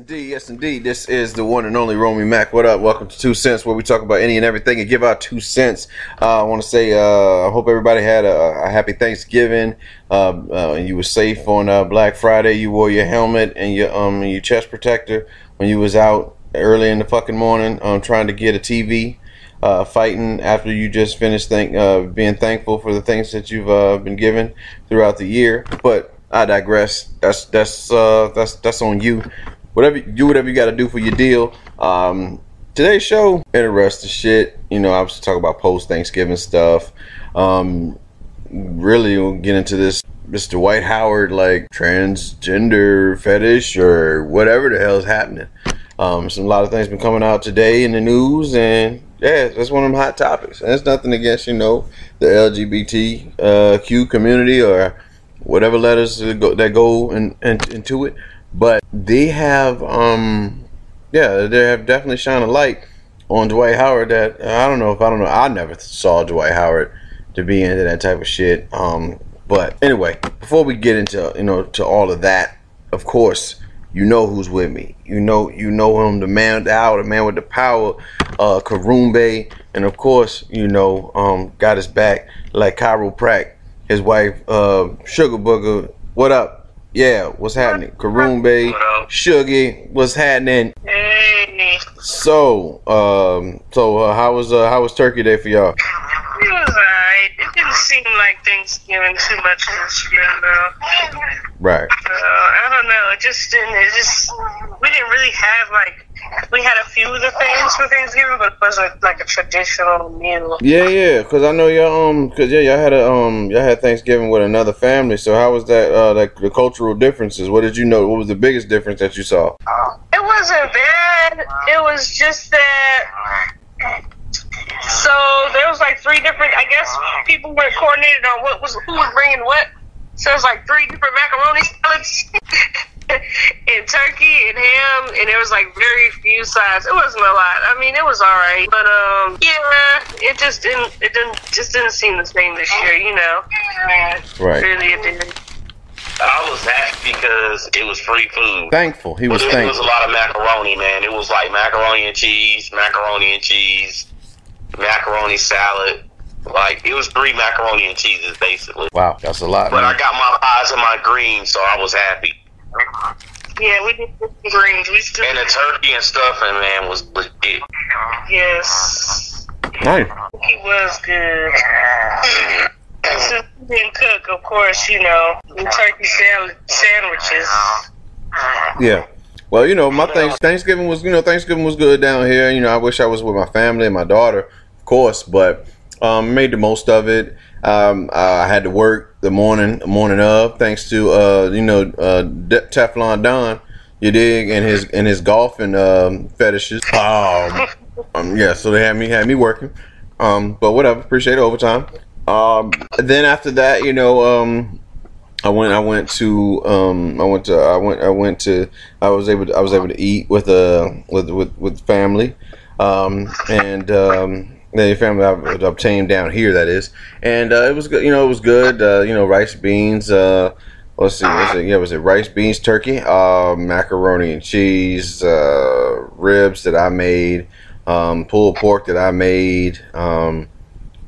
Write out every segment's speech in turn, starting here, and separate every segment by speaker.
Speaker 1: indeed. Yes, indeed. This is the one and only Romy Mac. What up? Welcome to Two Cents, where we talk about any and everything and give out two cents. Uh, I want to say, uh, I hope everybody had a, a happy Thanksgiving. Uh, uh, you were safe on uh, Black Friday. You wore your helmet and your um your chest protector when you was out early in the fucking morning, um, trying to get a TV. Uh, fighting after you just finished thank, uh, being thankful for the things that you've uh, been given throughout the year. But I digress. That's that's uh, that's that's on you. Whatever do whatever you got to do for your deal. Um, today's show interesting shit. You know, I was talking about post Thanksgiving stuff. Um, really we'll get into this Mr. Dwight Howard like transgender fetish or whatever the hell is happening. Um, some a lot of things been coming out today in the news, and yeah, that's one of them hot topics. And it's nothing against you know the LGBTQ community or whatever letters that go, that go in, in, into it, but they have um yeah they have definitely shined a light on Dwight Howard that I don't know if I don't know I never saw Dwight Howard to be into that type of shit. Um, but anyway, before we get into you know to all of that, of course, you know who's with me. You know you know him, the man the out, the man with the power, uh, Karumbe, and of course you know um got his back like Cairo Pratt, his wife uh Sugar Booger. What up? Yeah, what's happening? Karumbe, Shuggy, what's happening?
Speaker 2: Hey,
Speaker 1: So, um, so uh, how was uh, how was Turkey Day for y'all?
Speaker 2: it was alright. It didn't seem like Thanksgiving too much this year, though.
Speaker 1: Right.
Speaker 2: Uh, I don't know. It just didn't. It just we didn't really have like we had a few of the things for Thanksgiving, but it wasn't like a traditional meal.
Speaker 1: Yeah, yeah, cause I know y'all um, cause yeah, y'all had a um, y'all had Thanksgiving with another family. So how was that? Uh, like the cultural differences. What did you know? What was the biggest difference that you saw?
Speaker 2: It wasn't bad. It was just that. So there was like three different. I guess people were coordinated on what was who was bringing what. So it's like three different macaroni salads. and turkey and ham, and there was like very few sides. It wasn't a lot. I mean, it was all right, but um, yeah, it just didn't. It didn't just didn't seem the same this year. You know,
Speaker 1: Right.
Speaker 2: really, it didn't.
Speaker 3: I was happy because it was free food.
Speaker 1: Thankful. He was
Speaker 3: But it was a lot of macaroni, man. It was like macaroni and cheese, macaroni and cheese, macaroni salad. Like it was three macaroni and cheeses basically.
Speaker 1: Wow, that's a lot.
Speaker 3: But I got my pies and my greens, so I was happy.
Speaker 2: Yeah, we did some greens. We still
Speaker 3: And the turkey and stuffing, man, was legit.
Speaker 2: yes,
Speaker 1: Nice.
Speaker 2: he was good. And Since we didn't cook, of course, you know, turkey salad sandwiches.
Speaker 1: Yeah. Well, you know, my thanks Thanksgiving was, you know, Thanksgiving was good down here. You know, I wish I was with my family and my daughter, of course, but um, made the most of it. Um, I had to work the morning, morning of, thanks to uh, you know, uh, De- Teflon Don, you dig, and his and his golfing um, fetishes. Um, um, yeah, so they had me had me working. Um, but whatever, appreciate overtime. Um, then after that, you know, um, I went. I went to. Um, I went to. I went. I went to. I was able. To, I was able to eat with uh with with with family, um, and um, the family I've obtained down here. That is, and uh, it was good. You know, it was good. Uh, you know, rice, beans. Uh, let's see. Was it? Yeah, was it rice, beans, turkey, uh, macaroni and cheese, uh, ribs that I made, um, pulled pork that I made. Um,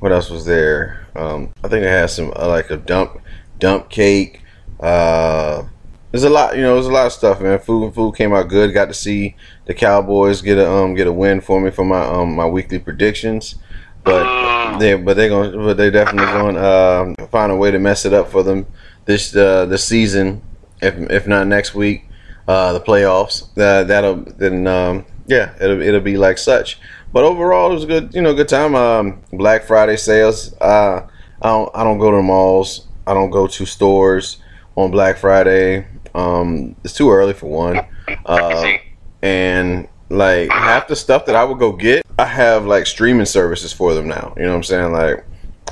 Speaker 1: what else was there? Um, I think I had some uh, like a dump dump cake. Uh, there's a lot, you know, there's a lot of stuff, man. Food and food came out good. Got to see the Cowboys get a um get a win for me for my um my weekly predictions. but they but they're going but they're definitely going to um, find a way to mess it up for them this uh, this season. If if not next week, uh, the playoffs. Uh, that'll then um, yeah, it'll it'll be like such. But overall, it was a good you know good time. Um, Black Friday sales. Uh, I don't I don't go to malls. I don't go to stores on Black Friday. Um, it's too early for one. Uh, and like half the stuff that I would go get, I have like streaming services for them now. You know what I'm saying? Like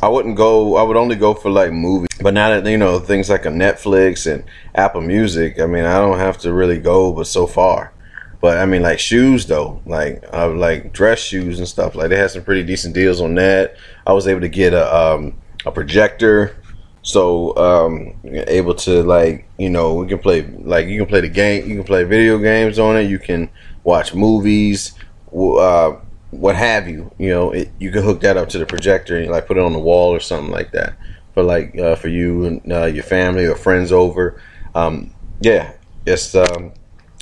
Speaker 1: I wouldn't go. I would only go for like movies. But now that you know things like a Netflix and Apple Music, I mean, I don't have to really go, but so far. But I mean, like shoes though, like uh, like dress shoes and stuff. Like they had some pretty decent deals on that. I was able to get a um, a projector, so um, able to like you know we can play like you can play the game, you can play video games on it. You can watch movies, uh, what have you. You know, it, you can hook that up to the projector and like put it on the wall or something like that for like uh, for you and uh, your family or friends over. Um, yeah, it's um,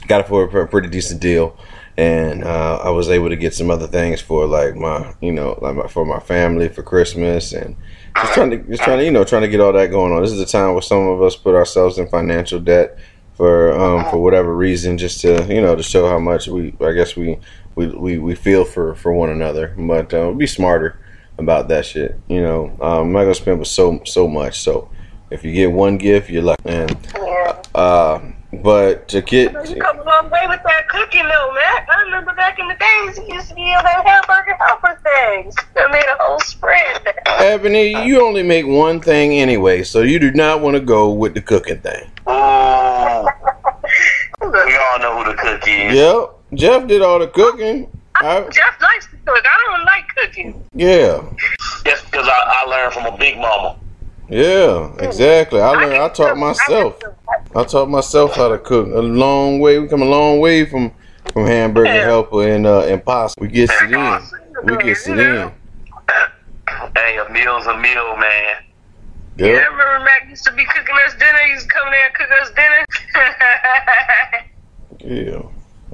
Speaker 1: got it for a, pretty decent deal, and uh, I was able to get some other things for like my you know like my, for my family for Christmas and. Just trying to, just trying to, you know, trying to get all that going on. This is the time where some of us put ourselves in financial debt for um, for whatever reason, just to you know to show how much we I guess we we, we, we feel for, for one another. But uh, be smarter about that shit. You know, um, I'm not gonna spend with so so much. So if you get one gift, you're lucky. And uh, but to get
Speaker 2: You come a long way with that cooking though, Matt. I remember back in the days you used to be on that hamburger helper things. I made a whole spread.
Speaker 1: Ebony, you only make one thing anyway, so you do not want to go with the cooking thing.
Speaker 3: Ooh. We all know who the cook is.
Speaker 1: Yep, Jeff did all the cooking. I,
Speaker 2: Jeff likes to cook. I don't like cooking.
Speaker 1: yeah,
Speaker 3: That's because I, I learned from a big mama.
Speaker 1: Yeah, exactly. I learned. I taught myself.
Speaker 2: I can cook.
Speaker 1: I taught myself how to cook. A long way. We come a long way from from hamburger helper and uh, and pasta. We get it in. We get it in.
Speaker 3: Hey, a meal's a meal, man.
Speaker 2: Yeah, I remember Mac used to be cooking us dinner. He used to come there and cook us dinner.
Speaker 1: Yeah.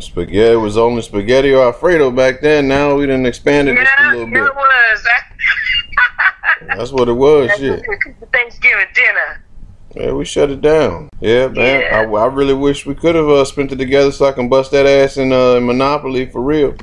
Speaker 1: Spaghetti was only spaghetti or Alfredo back then. Now we done expanded just a
Speaker 2: yeah,
Speaker 1: little
Speaker 2: yeah,
Speaker 1: bit.
Speaker 2: it was.
Speaker 1: That's what it was.
Speaker 2: That's
Speaker 1: Shit.
Speaker 2: what we cooked for Thanksgiving dinner.
Speaker 1: Yeah, we shut it down. Yeah, man.
Speaker 2: Yeah.
Speaker 1: I, I really wish we could have uh, spent it together so I can bust that ass in uh, Monopoly for real.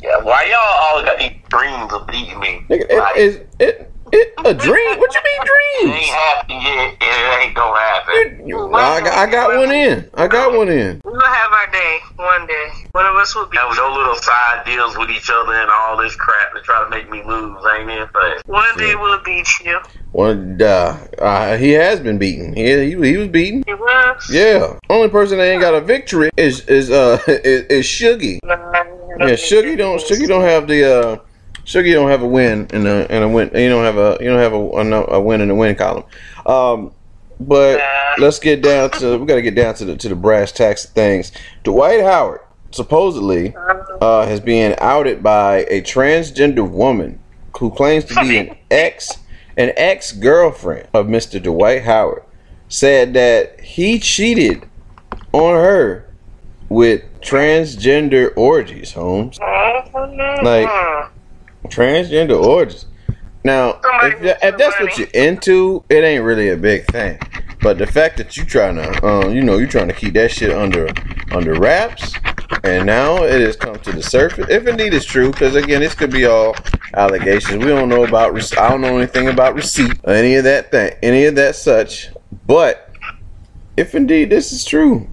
Speaker 3: Yeah, why y'all all got these dreams of beating me?
Speaker 1: Nigga,
Speaker 3: Like,
Speaker 1: it, it, it, it, a dream? What you mean
Speaker 3: it
Speaker 1: dreams?
Speaker 3: ain't happening yet, it ain't gonna happen.
Speaker 1: You- I, got, I got one in. I got one in.
Speaker 2: We'll have our day one day. One of us will be.
Speaker 3: That was no little side deals with each other and all this crap to try to make me lose, ain't it? But
Speaker 2: One day we'll beat you.
Speaker 1: One, uh, uh, he has been beaten. He, he, he was beaten.
Speaker 2: It was.
Speaker 1: Yeah. Only person that ain't got a victory is is uh is, is Shuggy. Yeah, Shuggy don't Shuggy don't have the uh Shuggy don't have a win in a in a win. You don't have a you don't have a a, no- a win in the win column. Um, but let's get down to we got to get down to the to the brass tacks of things. Dwight Howard supposedly uh, has been outed by a transgender woman who claims to be an ex an ex girlfriend of Mr. Dwight Howard. Said that he cheated on her with transgender orgies, Holmes. Like transgender orgies. Now, if, if that's what you're into, it ain't really a big thing. But the fact that you trying to, um, you know, you're trying to keep that shit under under wraps, and now it has come to the surface. If indeed it's true, because again, this could be all allegations. We don't know about. rec- I don't know anything about receipt or any of that thing, any of that such. But if indeed this is true,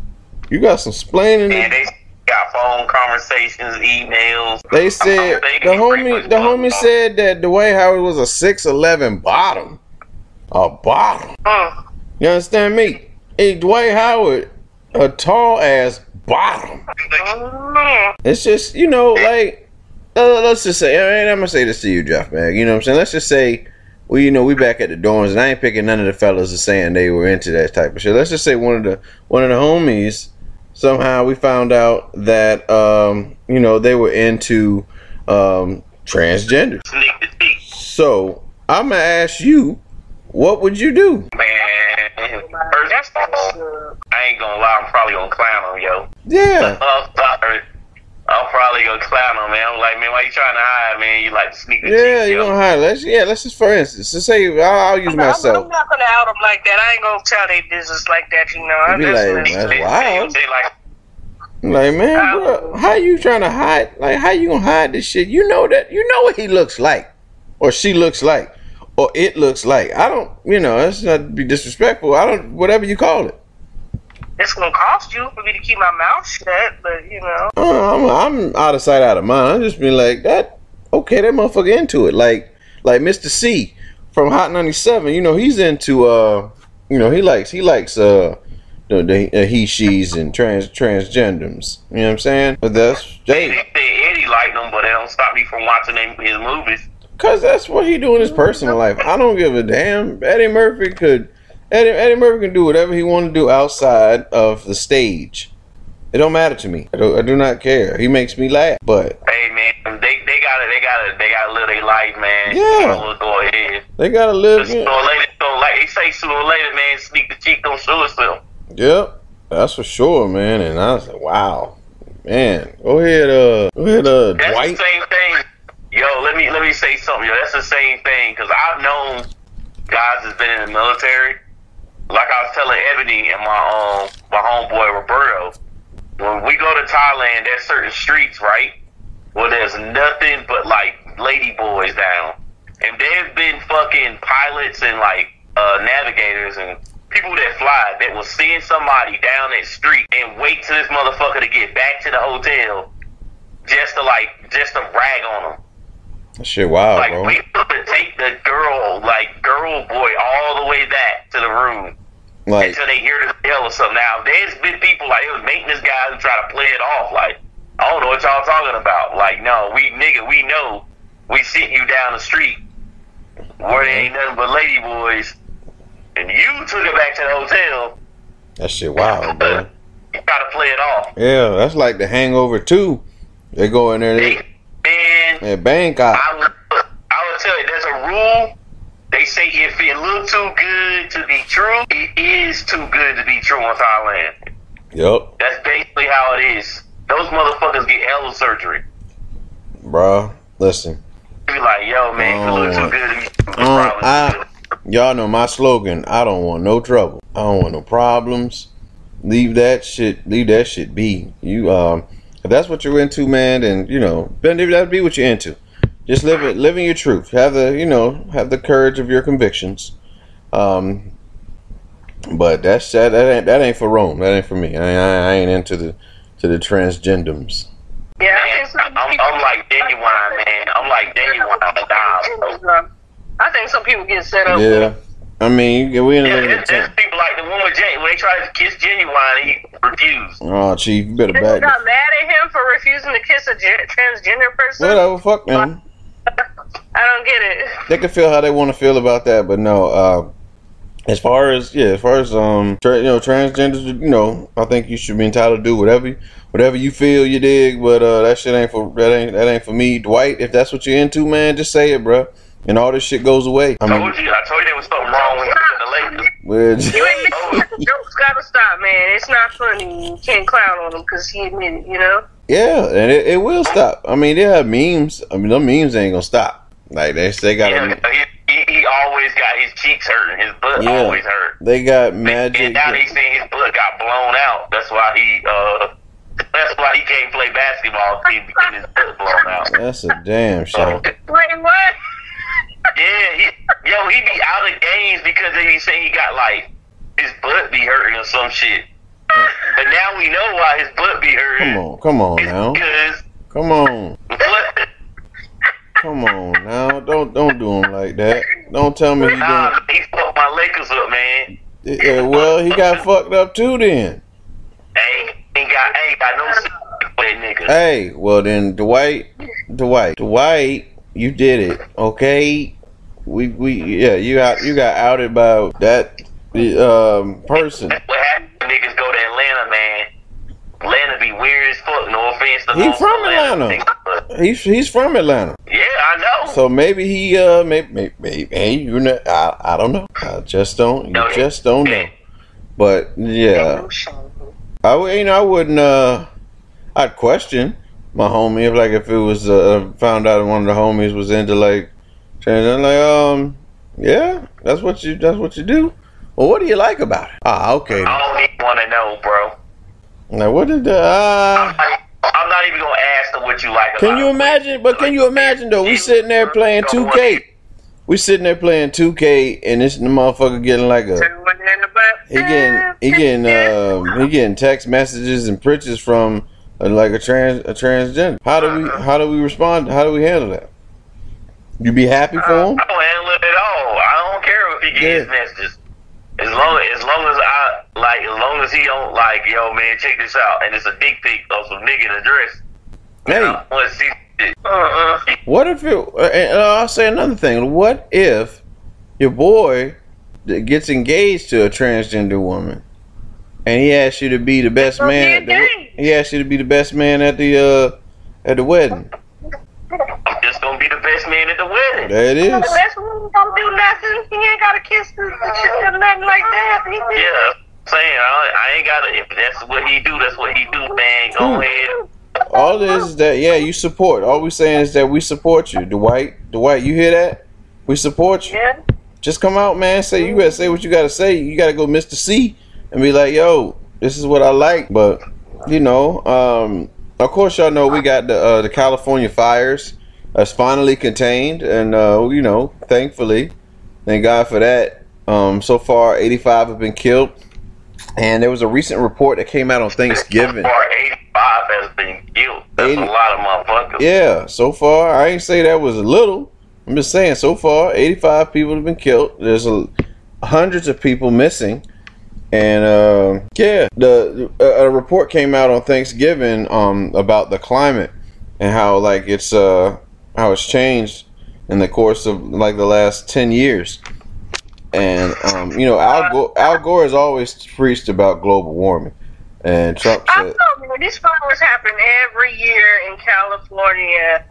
Speaker 1: you got some splaining.
Speaker 3: they got phone conversations, emails.
Speaker 1: They said the homie the homie said that Dwayne Howard was a six eleven bottom. A bottom. You understand me? Hey, Dwight Howard, a tall ass bottom.
Speaker 2: Mm.
Speaker 1: It's just, you know, like uh, let's just say and I'm gonna say this to you, Jeff Bag. You know what I'm saying? Let's just say we you know, we back at the dorms and I ain't picking none of the fellas as saying they were into that type of shit. Let's just say one of the one of the homies somehow we found out that um, you know, they were into um transgender.
Speaker 3: Sneak the peek.
Speaker 1: So I'm gonna ask you, what would you do?
Speaker 3: Man, first
Speaker 2: That's
Speaker 3: of all,
Speaker 2: not
Speaker 3: I ain't gonna lie, I'm probably gonna clown him, yo.
Speaker 1: Yeah,
Speaker 3: Uh. I'm probably gonna clown him, man. I'm like, man, why you trying to hide, man? You like to sneak the
Speaker 1: Yeah,
Speaker 3: cheek,
Speaker 1: you gonna hide. Let's yeah. Let's just for instance, let's say I'll, I'll use
Speaker 2: I'm, I'm
Speaker 1: myself.
Speaker 2: not gonna out them like that. I ain't gonna tell they business like that, you know. I'm
Speaker 1: Be
Speaker 2: just
Speaker 1: like,
Speaker 2: gonna-
Speaker 1: that's wild.
Speaker 3: Say like,
Speaker 1: Like man,
Speaker 2: Um,
Speaker 1: bro, how you trying to hide? Like how you gonna hide this shit? You know that you know what he looks like, or she looks like, or it looks like. I don't, you know, that's not to be disrespectful. I don't, whatever you call it.
Speaker 2: It's gonna cost you for me to keep my mouth shut, but you know.
Speaker 1: Uh, I'm, I'm out of sight, out of mind. I'm just being like that. Okay, that motherfucker into it. Like, like Mister Cee from Hot 97. You know, he's into uh, you know, he likes he likes uh, the, the uh, he she's and trans transgenders. You know what I'm saying? But that's
Speaker 3: they,
Speaker 1: Jay,
Speaker 3: they say Eddie liked them, but they don't stop me from watching them, his movies.
Speaker 1: cause that's what he do in his personal life. I don't give a damn. Eddie Murphy could. Eddie, Eddie Murphy can do whatever he want to do outside of the stage. It don't matter to me. I do, I do not care. He makes me laugh. But
Speaker 3: Hey man, they they got to they got to they got to live their life, man.
Speaker 1: Yeah.
Speaker 3: Go ahead.
Speaker 1: they gotta live.
Speaker 3: Sooner or later, so like they say, sooner or later, man, sneak the cheek don't show itself.
Speaker 1: Yep, that's for sure, man. And I was like, wow, man. Go ahead, uh, go ahead, uh,
Speaker 3: That's
Speaker 1: Dwight.
Speaker 3: the same thing. Yo, let me let me say something. Yo, that's the same thing because I've known guys that's been in the military. Like I was telling Ebony and my um my homeboy Roberto, when we go to Thailand, there's certain streets, right? Where there's nothing but like lady boys down, and there's been fucking pilots and like uh, navigators and people that fly that will send somebody down that street and wait till this motherfucker to get back to the hotel just to like just to brag on them.
Speaker 1: That shit, wild,
Speaker 3: Like
Speaker 1: bro.
Speaker 3: wait till to take the girl, like girl boy, all the way back to the room
Speaker 1: Like,
Speaker 3: until they hear the bell or something. Now there's been people like it was maintenance guys who try to play it off like I don't know what y'all talking about. Like no, we nigga, we know we sent you down the street where there ain't nothing but lady boys, and you took it back to the hotel.
Speaker 1: that shit, wild, bro.
Speaker 3: You try to play it off.
Speaker 1: Yeah, that's like the Hangover too. They go in there, they,
Speaker 3: They, man,
Speaker 1: they Bangkok.
Speaker 3: I would, I would tell you, there's a rule. They say if it look too good to be true, it is too good to be true in Thailand.
Speaker 1: Yep,
Speaker 3: That's basically how it is. Those motherfuckers get hella surgery.
Speaker 1: bro. Listen,
Speaker 3: Be like, yo, man, if it look too good to be true, it's
Speaker 1: Uh, I- y'all know my slogan. I don't want no trouble. I don't want no problems. Leave that shit. Leave that shit be. You um, if that's what you're into, man, then you know, then that be what you're into. Just live it, living your truth. Have the, you know, have the courage of your convictions. Um, but that's that. That ain't that ain't for Rome. That ain't for me. I, I, I ain't into the to the transgenders.
Speaker 2: Yeah, I
Speaker 3: Man,
Speaker 2: think some
Speaker 3: I'm, I'm like Ginuwine, man. I'm like Ginuwine. Nah,
Speaker 2: I think some people get set up.
Speaker 1: Yeah, I mean, we in a
Speaker 3: yeah,
Speaker 1: living
Speaker 3: there's, there's people like the one with Gen- when they tried to kiss Ginuwine, he refused.
Speaker 1: Oh, chief, you better
Speaker 2: People
Speaker 1: back.
Speaker 2: got mad at him for refusing to kiss a gen- transgender person.
Speaker 1: Whatever, fuck them.
Speaker 2: I don't get it.
Speaker 1: they can feel how they want to feel about that, but no. Uh, as far as yeah, as far as um, tra- you know, transgenders, you know, I think you should be entitled to do whatever, whatever you feel you dig. But uh, that shit ain't for that ain't that ain't for me, Dwight. If that's what you're into, man, just say it, bro. And all this shit goes away. I
Speaker 3: I
Speaker 1: mean,
Speaker 3: told you, I told you there was something wrong with the Lakers.
Speaker 1: with,
Speaker 2: You ain't the jokes gotta stop, man. It's not funny. You can't clown on him because he admitted, you know.
Speaker 1: yeah, and it, it will stop. I mean, they have memes. I mean, them memes ain't gonna stop. Like they they got
Speaker 3: Yeah,
Speaker 1: a,
Speaker 3: he, he, he always got his cheeks hurting. His butt
Speaker 1: Yeah.
Speaker 3: always hurt.
Speaker 1: they got magic.
Speaker 3: And now they seen his butt got blown out. That's why he uh that's why he can't play basketball his butt blown out.
Speaker 1: That's a damn shame.
Speaker 2: Wait, what?
Speaker 3: Yeah, he he be out of games because they be saying he got like his butt be hurting or some shit. But now we know why his butt be hurting.
Speaker 1: Come on, come on
Speaker 3: It's
Speaker 1: now,
Speaker 3: because
Speaker 1: come on. Come on now, don't don't do him like that. Don't tell me you
Speaker 3: nah, he fucked my Lakers up, man.
Speaker 1: Yeah, well, he got fucked up too. Then,
Speaker 3: Ain't ain't got ain't got no sense for that nigga.
Speaker 1: hey, well then, Dwight, Dwight, Dwight, you did it, okay? We we yeah, you got you got outed by that um person.
Speaker 3: What happened? Niggas go to Atlanta, man. Atlanta be weird as fuck. No offense to
Speaker 1: He from Atlanta.
Speaker 3: but
Speaker 1: He's he's from Atlanta,
Speaker 3: yeah, I know.
Speaker 1: so maybe he uh maybe maybe, maybe hey you know I I don't know. I just don't you just don't know. But yeah. I would, you know, I wouldn't. Uh, I'd question, my homie, if like if it was uh, found out one of the homies was into like transgender, like um, yeah, that's what you that's what you do. Well, what do you like about it? Ah, okay.
Speaker 3: I don't even want to know, bro.
Speaker 1: Now what did the uh,
Speaker 3: I'm not even gonna ask them what you like.
Speaker 1: Can
Speaker 3: about
Speaker 1: you
Speaker 3: it.
Speaker 1: imagine? But can you imagine though? We sitting there playing 2K. We sitting there playing 2K, and this the motherfucker getting like a he getting he getting um he getting text messages and pictures from uh, like a trans a transgender. How do we how do we respond? How do we handle that? You be happy for him?
Speaker 3: I don't handle it at all. I don't care if he gets his messages. As long as long as I like, as long as he don't like, yo man, check this out, and it's a dick pic of some nigga in a dress.
Speaker 1: Hey,
Speaker 3: I want to see.
Speaker 2: Uh-uh.
Speaker 1: what if it? uh, And I'll say another thing. What if your boy gets engaged to a transgender woman, and he asks you to be the best man? At the, he asks you to be the best man at the uh at the wedding.
Speaker 3: I'm just gonna be the best man at the wedding.
Speaker 1: There it is.
Speaker 2: That's when he don't do nothing. He ain't got to kiss the the shit or nothing like that. He did.
Speaker 3: Yeah, I'm saying I, I ain't gotta. If that's what he do, that's what he do, man. Go
Speaker 1: Ooh.
Speaker 3: ahead.
Speaker 1: All this is that yeah, you support. All we saying is that we support you, Dwight. Dwight, you hear that? We support you.
Speaker 2: Yeah.
Speaker 1: Just come out, man. Say you gotta say what you gotta say. You gotta go, Mister Cee, and be like, yo, this is what I like. But you know, um, of course, y'all know we got the uh, the California fires. That's finally contained, and uh, you know, thankfully, thank God for that. Um, so far, 85 have been killed, and there was a recent report that came out on Thanksgiving.
Speaker 3: Or 85 has been killed. That's
Speaker 1: 80.
Speaker 3: a lot of motherfuckers.
Speaker 1: Yeah, so far I ain't say that was a little. I'm just saying so far 85 people have been killed. There's a, hundreds of people missing, and uh, yeah, the a, a report came out on Thanksgiving um about the climate and how like it's uh how it's changed in the course of like the last 10 years. And um, you know, Al Gore, Al Gore has always preached about global warming, and Trump
Speaker 2: I
Speaker 1: said,
Speaker 2: know, man. These fires happen every year in California.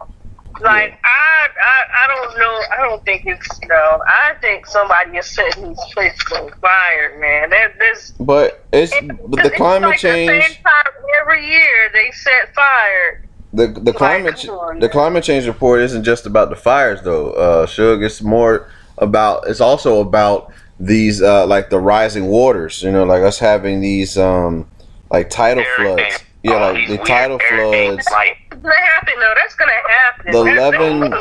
Speaker 2: Like I, I, I don't know. I don't think it's no. I think somebody is setting these places on fire, man. There, there's
Speaker 1: but it's but the
Speaker 2: it's
Speaker 1: climate
Speaker 2: like The same
Speaker 1: change.
Speaker 2: time every year they set fire.
Speaker 1: The the climate
Speaker 2: come
Speaker 1: the
Speaker 2: man.
Speaker 1: climate change report isn't just about the fires though. Uh, Suge, it's more about it's also about these uh, like the rising waters. You know, like us having these um like tidal floods.
Speaker 3: Hurricanes.
Speaker 1: Yeah,
Speaker 3: All
Speaker 1: like
Speaker 3: these
Speaker 1: the tidal floods.
Speaker 3: Like,
Speaker 2: gonna happen though. That's gonna happen.
Speaker 1: The
Speaker 2: That's-
Speaker 1: 11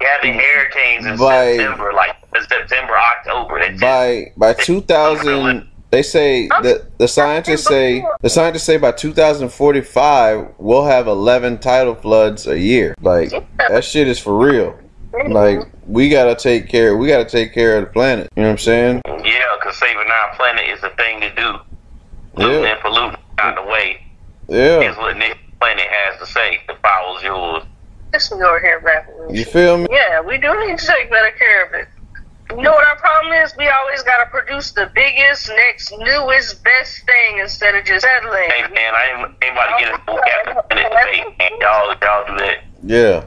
Speaker 3: having hurricanes in
Speaker 1: By-
Speaker 3: September, like September, October. They just,
Speaker 1: by by 2000 they say that the scientists say the scientists say by 2045 we'll have 11 tidal floods a year like that shit is for real mm-hmm. like we gotta take care we gotta take care of the planet you know what i'm saying
Speaker 3: yeah, because saving our planet is the thing to do. Looting
Speaker 1: Yeah.
Speaker 3: and polluting out the way
Speaker 1: yeah
Speaker 3: is what this planet has to say. The power's yours.
Speaker 2: This is over here rapping.
Speaker 1: you feel me
Speaker 2: Yeah, we do need to take better care of it. You know what our problem is? We always got to produce the biggest, next, newest, best thing instead of just settling.
Speaker 3: Hey man, I ain't, ain't about to get into no Captain Planet debate, man. Y'all, y'all do that.
Speaker 1: yeah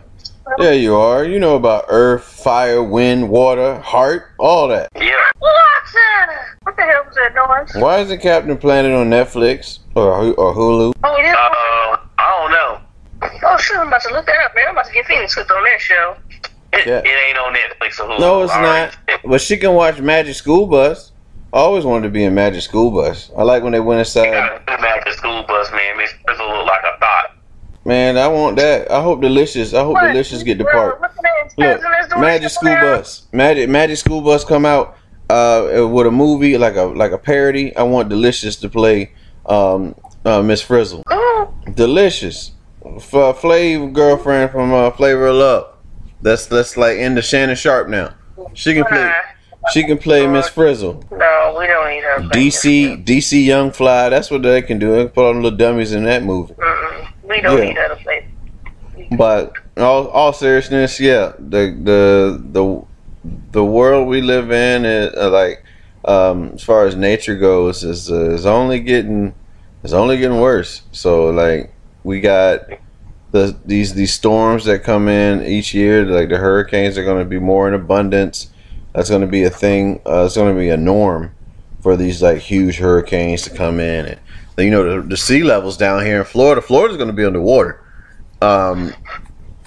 Speaker 1: There you are you know about earth fire wind water heart all that
Speaker 3: Yeah.
Speaker 2: What? What the hell was that noise?
Speaker 1: why isn't captain planet on netflix or, or hulu
Speaker 2: Oh, it is.
Speaker 3: Uh, I don't know.
Speaker 2: oh, shit, I'm about to look that up, man. I'm about to get Phoenix hooked on that show.
Speaker 3: It,
Speaker 1: Yeah.
Speaker 3: it ain't on Netflix or Hulu.
Speaker 1: No, it's
Speaker 3: All
Speaker 1: not.
Speaker 3: right.
Speaker 1: But she can watch Magic School Bus. I always wanted to be in Magic School Bus. I like when they went inside.
Speaker 3: got a good match at school bus, man. Miss Frizzle look like a thought.
Speaker 1: Man, I want that. I hope Deelishis. I hope
Speaker 2: What?
Speaker 1: Deelishis get the part.
Speaker 2: what's the name?
Speaker 1: Look,
Speaker 2: Cousin that's doing
Speaker 1: Magic School? Bus. Magic Magic School Bus come out uh, with a movie like a like a parody. I want Deelishis to play um, uh, Miss Frizzle. Deelishis, F- uh, Flav girlfriend from uh, Flavor of Love. That's that's like into Shannon Sharpe now. She can play. She can play Miss Frizzle.
Speaker 2: no, we don't need her.
Speaker 1: DC DC Young Fly. That's what they can do. They can put on little dummies in that movie.
Speaker 2: Mm-mm. We don't
Speaker 1: Yeah.
Speaker 2: need her to play.
Speaker 1: But all all seriousness, yeah, the the the the world we live in is uh, like um, as far as nature goes is uh, is only getting is only getting worse. So like we got the these these storms that come in each year, like the hurricanes are going to be more in abundance. That's going to be a thing. Uh, it's going to be a norm for these like huge hurricanes to come in, and you know the, the sea levels down here in Florida. Florida's going to be underwater um,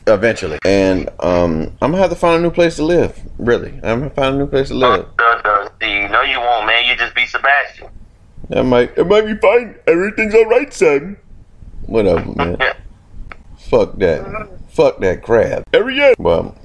Speaker 1: eventually. And um, I'm gonna have to find a new place to live. Really, I'm gonna find a new place to live.
Speaker 3: Duh, duh, see, no, you won't, man. You just be Sebastian.
Speaker 1: That might it might be fine. Everything's all right, son. Whatever, man. Fuck that. Fuck that crab. Every year. Well,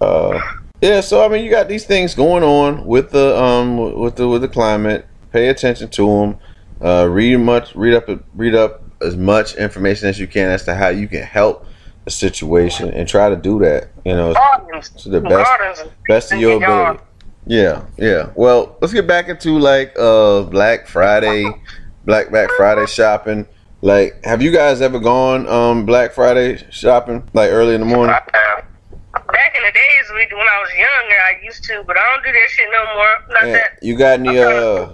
Speaker 1: uh, yeah. So I mean, you got these things going on with the um with the with the climate. Pay attention to them. Uh, read much. Read up. Read up as much information as you can as to how you can help the situation, and try to do that. You know,
Speaker 2: Gardens.
Speaker 1: to the best
Speaker 2: Gardens.
Speaker 1: best of your ability. Yeah, yeah. Well, let's get back into like uh Black Friday, Black Black Friday shopping. Like, have you guys ever gone um Black Friday shopping like early in the morning?
Speaker 3: I have.
Speaker 2: Back in the days we- when I was younger, I used to, but I don't do that shit no more. Not
Speaker 1: Yeah.
Speaker 2: that.
Speaker 1: You got any uh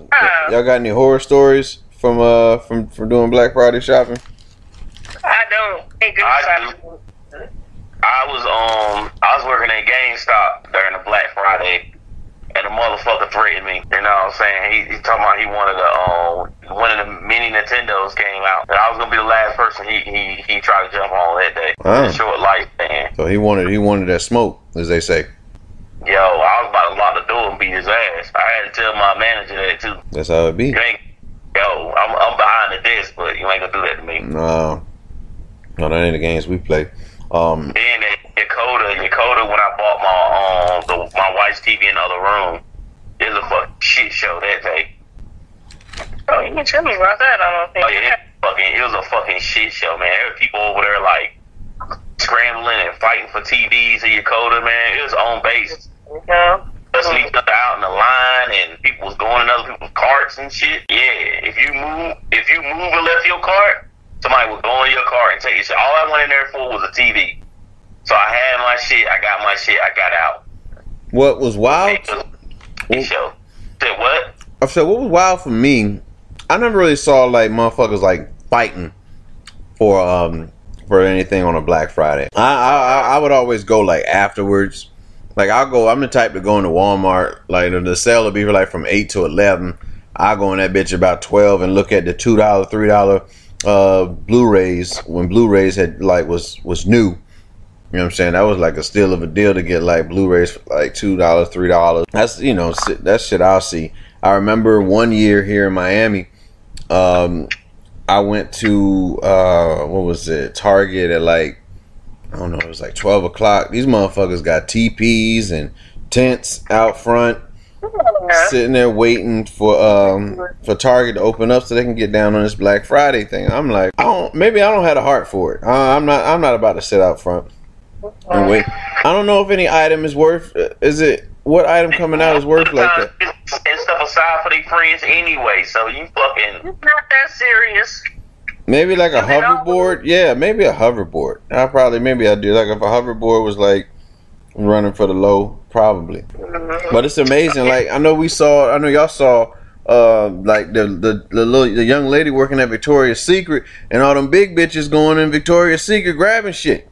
Speaker 1: y'all got any horror stories from uh from from doing Black Friday shopping?
Speaker 2: I don't.
Speaker 3: I
Speaker 2: for
Speaker 3: I was um I was working at GameStop during the Black Friday, and the motherfucker threatened me. You know what I'm saying? He, he talking about he wanted to um one of the mini Nintendos came out, and I was gonna be the last person he he, he tried to jump on that day.
Speaker 1: Oh.
Speaker 3: Short lifespan.
Speaker 1: So he wanted he wanted that smoke, as they say.
Speaker 3: Yo, I was about to lock the door and beat his ass. I had to tell my manager that too.
Speaker 1: That's how it be.
Speaker 3: You ain't, yo, I'm I'm behind the desk, but you ain't gonna do that to me.
Speaker 1: No, no, that ain't the games we play. Um,
Speaker 3: Then at Yokota, Yokota, when I bought my um the, my wife's TV in the other room, it was a fucking shit show that day.
Speaker 2: Oh, you can tell me about that. I don't think.
Speaker 3: Oh yeah, it fucking it was a fucking shit show, man. There were people over there like scrambling and fighting for TVs in Yokota, man. It was on base.
Speaker 2: No.
Speaker 3: Especially each other out in the line and people was going in other people's carts and shit. Yeah, if you move if you move and left your cart, somebody would go in your car and take your shit. All I went in there for was a TV. So I had my shit, I got my shit, I got out.
Speaker 1: what was wild?
Speaker 3: It was a shit show. Said what?
Speaker 1: I said, what was wild for me? I never really saw like motherfuckers like fighting for um for anything on a Black Friday. I I, I- I would always go like afterwards. Like I'll go. I'm the type to go into Walmart. Like the sale will be like from eight to eleven. I go in that bitch about twelve and look at the two dollar, three dollar uh Blu-rays when Blu-rays had like was was new. You know what I'm saying? That was like a steal of a deal to get like Blu-rays for like two dollars, three dollars. That's you know that shit I'll see. I remember one year here in Miami, um, I went to uh, what was it? Target at like I don't know, it was like twelve o'clock. These motherfuckers got TPs and tents out front, sitting there waiting for um for Target to open up so they can get down on this Black Friday thing. I'm like, I don't. Maybe I don't have the heart for it. Uh, I'm not. I'm not about to sit out front and wait. I don't know if any item is worth. Is it what item coming out is worth like that?
Speaker 3: Uh, it's- and stuff aside for their friends anyway. So you fucking
Speaker 2: It's not that serious.
Speaker 1: Maybe like a
Speaker 2: Is it all-
Speaker 1: hoverboard. Yeah, maybe a hoverboard. I probably maybe I do. Like if a hoverboard was like running for the low, probably. But it's amazing. Like I know we saw. I know y'all saw. Uh, like the the the little the young lady working at Victoria's Secret, and all them big bitches going in Victoria's Secret grabbing shit.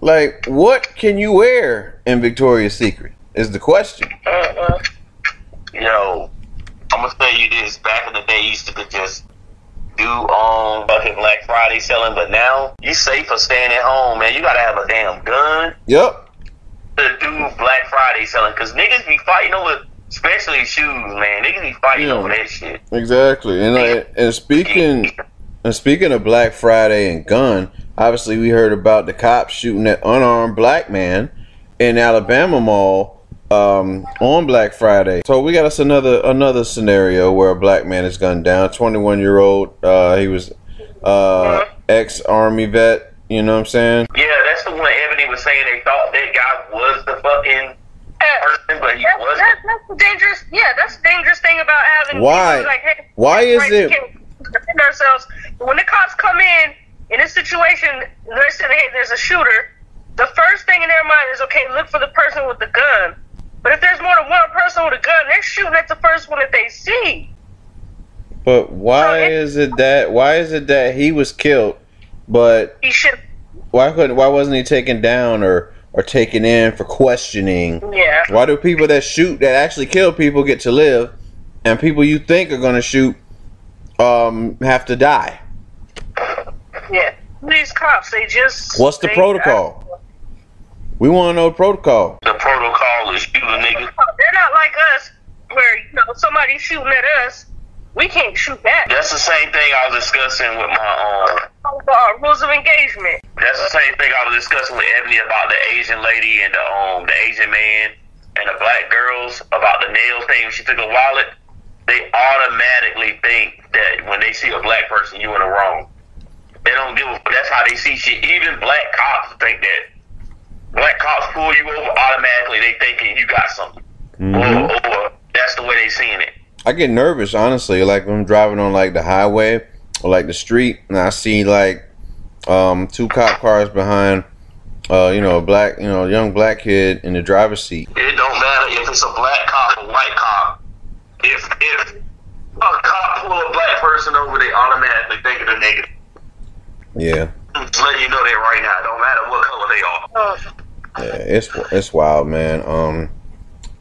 Speaker 1: Like, what can you wear in Victoria's Secret? Is the question.
Speaker 2: Uh-uh.
Speaker 3: yo, I'm gonna tell you this. Back in the day, you used to could just do um fucking Black Friday selling, but now you safe for staying at home, man. You gotta have a damn gun
Speaker 1: Yep.
Speaker 3: To do Black Friday selling, cause niggas be fighting over, especially shoes, man. Niggas be fighting
Speaker 1: Yeah.
Speaker 3: over that shit.
Speaker 1: Exactly. And uh, and speaking and speaking of Black Friday and gun, obviously we heard about the cops shooting that unarmed black man in Alabama Mall um, on Black Friday. So we got us another another scenario where a black man is gunned down. Twenty one year old. Uh, he was uh, ex army vet. You know what I'm saying?
Speaker 3: Yeah, that's the one Ebony was saying. They thought that guy was the fucking person, but he
Speaker 2: That's,
Speaker 3: wasn't.
Speaker 2: that's, that's the dangerous. Yeah, that's the dangerous thing about having.
Speaker 1: Why?
Speaker 2: people Like, hey,
Speaker 1: Why is
Speaker 2: right,
Speaker 1: it-
Speaker 2: we defend ourselves? When the cops come in in this situation, they're saying, "Hey, there's a shooter." The first thing in their mind is, "Okay, look for the person with the gun." But if there's more than one person with a gun, they're shooting at the first one that they see.
Speaker 1: But why
Speaker 2: it-
Speaker 1: is it that? Why is it that he was killed, but
Speaker 2: He should.
Speaker 1: Why couldn't? Why wasn't he taken down or or taken in for questioning?
Speaker 2: Yeah.
Speaker 1: Why do people that shoot that actually kill people get to live, and people you think are going to shoot um have to die?
Speaker 2: Yeah. These cops, they just.
Speaker 1: What's the
Speaker 2: they-
Speaker 1: protocol? We want to know the protocol.
Speaker 3: The protocol is shoot a nigga.
Speaker 2: They're not like us, where you know somebody's shooting at us, we can't shoot back.
Speaker 3: That's the same thing I was discussing with my um.
Speaker 2: Uh, rules of engagement.
Speaker 3: That's the same thing I was discussing with Ebony about the Asian lady and the um the Asian man and the black girls about the nail thing. She took a wallet, they automatically think that when they see a black person, you in the wrong. They don't give a. That's how they see shit. Even black cops think that. Black cops pull you over automatically. They thinking you got something,
Speaker 1: Mhm.
Speaker 3: or, or that's the way they seeing it.
Speaker 1: I get nervous, honestly. Like when I'm driving on like the highway or like the street, and I see like um, two cop cars behind, uh, you know, a black, you know, young black kid in the driver's seat.
Speaker 3: It don't matter if it's a black cop or white cop. If if a cop pull a black person over, they automatically think of the nigga.
Speaker 1: Yeah,
Speaker 3: Just letting you know that right now. It don't matter what color they are.
Speaker 1: Yeah, it's it's wild, man. Um,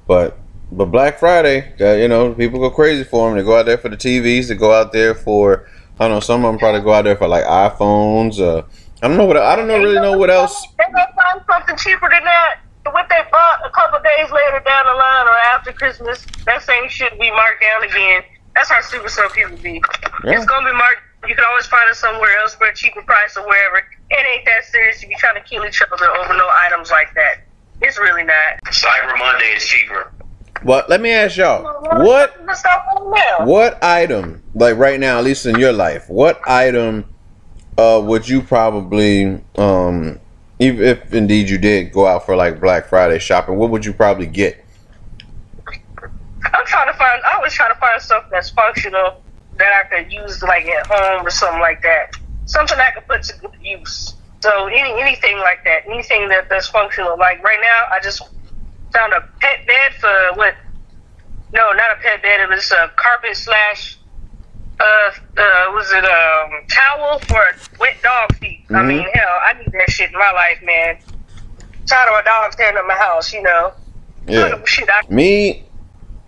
Speaker 1: but but Black Friday, uh, you know, people go crazy for them. They go out there for the TVs. They go out there for I don't know. Some of them probably go out there for like iPhones. Uh, I don't know what I don't know really know what else.
Speaker 2: They gonna find something cheaper than that. What they bought a couple days later down the line or after Christmas, that same shit be marked down again. That's how stupid some people be.
Speaker 1: Yeah.
Speaker 2: It's gonna be marked. You can always find it somewhere else for a cheaper price or wherever. It ain't that serious You be trying to kill each other over no items like that. It's really not.
Speaker 3: Cyber Monday is cheaper.
Speaker 1: But let me ask y'all, what. What item, like right now, at least in your life, what item uh, would you probably, um, even if indeed you did go out for like Black Friday shopping, what would you probably get?
Speaker 2: I'm trying to find. I always trying to find stuff that's functional that I could use like at home or something like that. Something I could put to good use. So any anything like that, anything that that's functional. Like right now, I just found a pet bed for what? No, not a pet bed. It was a carpet slash. Uh, uh, was it um towel for wet dog feet? I
Speaker 1: Mhm.
Speaker 2: mean, hell, I need that shit in my life, man. Tired of my dog staying in my house, you know.
Speaker 1: Yeah,
Speaker 2: Shit, I
Speaker 1: me,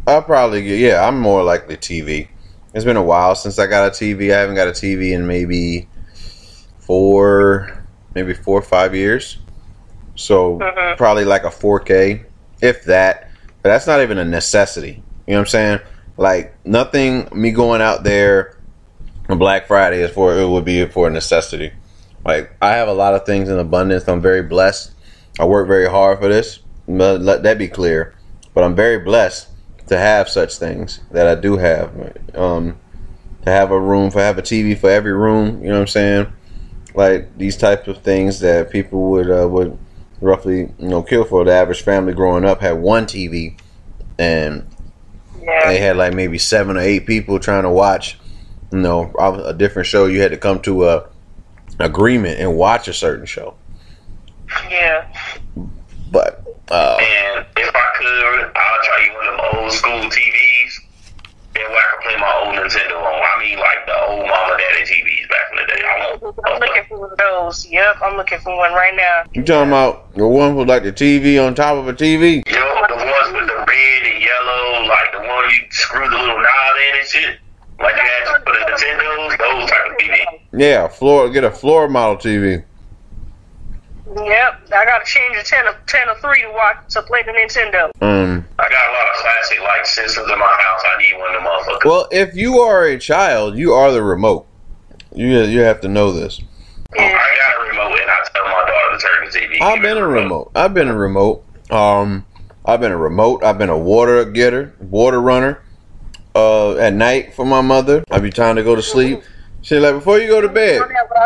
Speaker 1: I'll probably get. Yeah, I'm more likely TV. It's been a while since I got a TV. I haven't got a TV in maybe four, maybe four or five years. So
Speaker 2: Mhm.
Speaker 1: probably like a 4K, if that. But that's not even a necessity. You know what I'm saying? Like nothing. Me going out there on Black Friday is for it would be for a necessity. Like I have a lot of things in abundance. I'm very blessed. I work very hard for this. Let that be clear. But I'm very blessed to have such things that I do have. Um, to have a room, for have a TV for every room. You know what I'm saying? Like these types of things that people would uh, would roughly you know kill for. The average family growing up had one TV, and
Speaker 2: yeah.
Speaker 1: they had like maybe seven or eight people trying to watch. You know, a different show. You had to come to a agreement and watch a certain show.
Speaker 2: Yeah.
Speaker 1: But uh,
Speaker 3: And if I could, I'll try you one of them old school TVs. That way I can play my old Nintendo on. I mean, like the old mama daddy TVs back in the day. I want.
Speaker 2: I'm looking for one of those. Yep, I'm looking for one right now.
Speaker 1: you talking about the one with like the TV on top of a TV?
Speaker 3: You know, the ones with the red and yellow, like the one you screw the little knob in and shit. Like you had to put the Nintendos, those type of TV.
Speaker 1: Yeah, floor. Get a floor model TV.
Speaker 2: Yep, I gotta change a 10 of 10 or 3 to watch to play the Nintendo.
Speaker 1: Um.
Speaker 3: I got a lot of classic like systems in my house. I need one of them motherfuckers.
Speaker 1: Well, if you are a child, you are the remote. You you have to know this.
Speaker 2: Yeah.
Speaker 3: I got a remote and I tell my daughter to turn the TV.
Speaker 1: I've been a remote. I've been a remote. Um, I've been a remote. I've been a water getter, water runner. Uh, at night for my mother. I be trying to go to sleep. She's like, before you go to bed,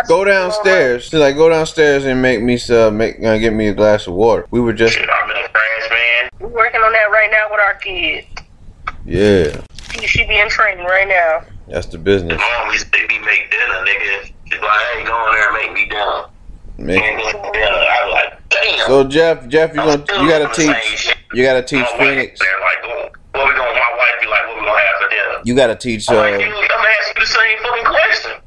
Speaker 1: go downstairs. She's like, go downstairs and make me some, make uh, get me a glass of water. We were just,
Speaker 3: Shit, I've been a man.
Speaker 2: We're working on that right now with our kid.
Speaker 1: yeah,
Speaker 2: She should be in training right now.
Speaker 1: that's the business.
Speaker 3: Mom used to make me make dinner, nigga. She's like, I ain't going there and make me dinner.
Speaker 1: Make-
Speaker 3: And dinner. I was like, damn.
Speaker 1: So Jeff, Jeff, you gonna you gotta teach, you gotta teach Phoenix,
Speaker 3: They're like, what we going? My wife be like, what we gonna have for dinner?
Speaker 1: you gotta teach,
Speaker 3: I'm like,
Speaker 1: uh,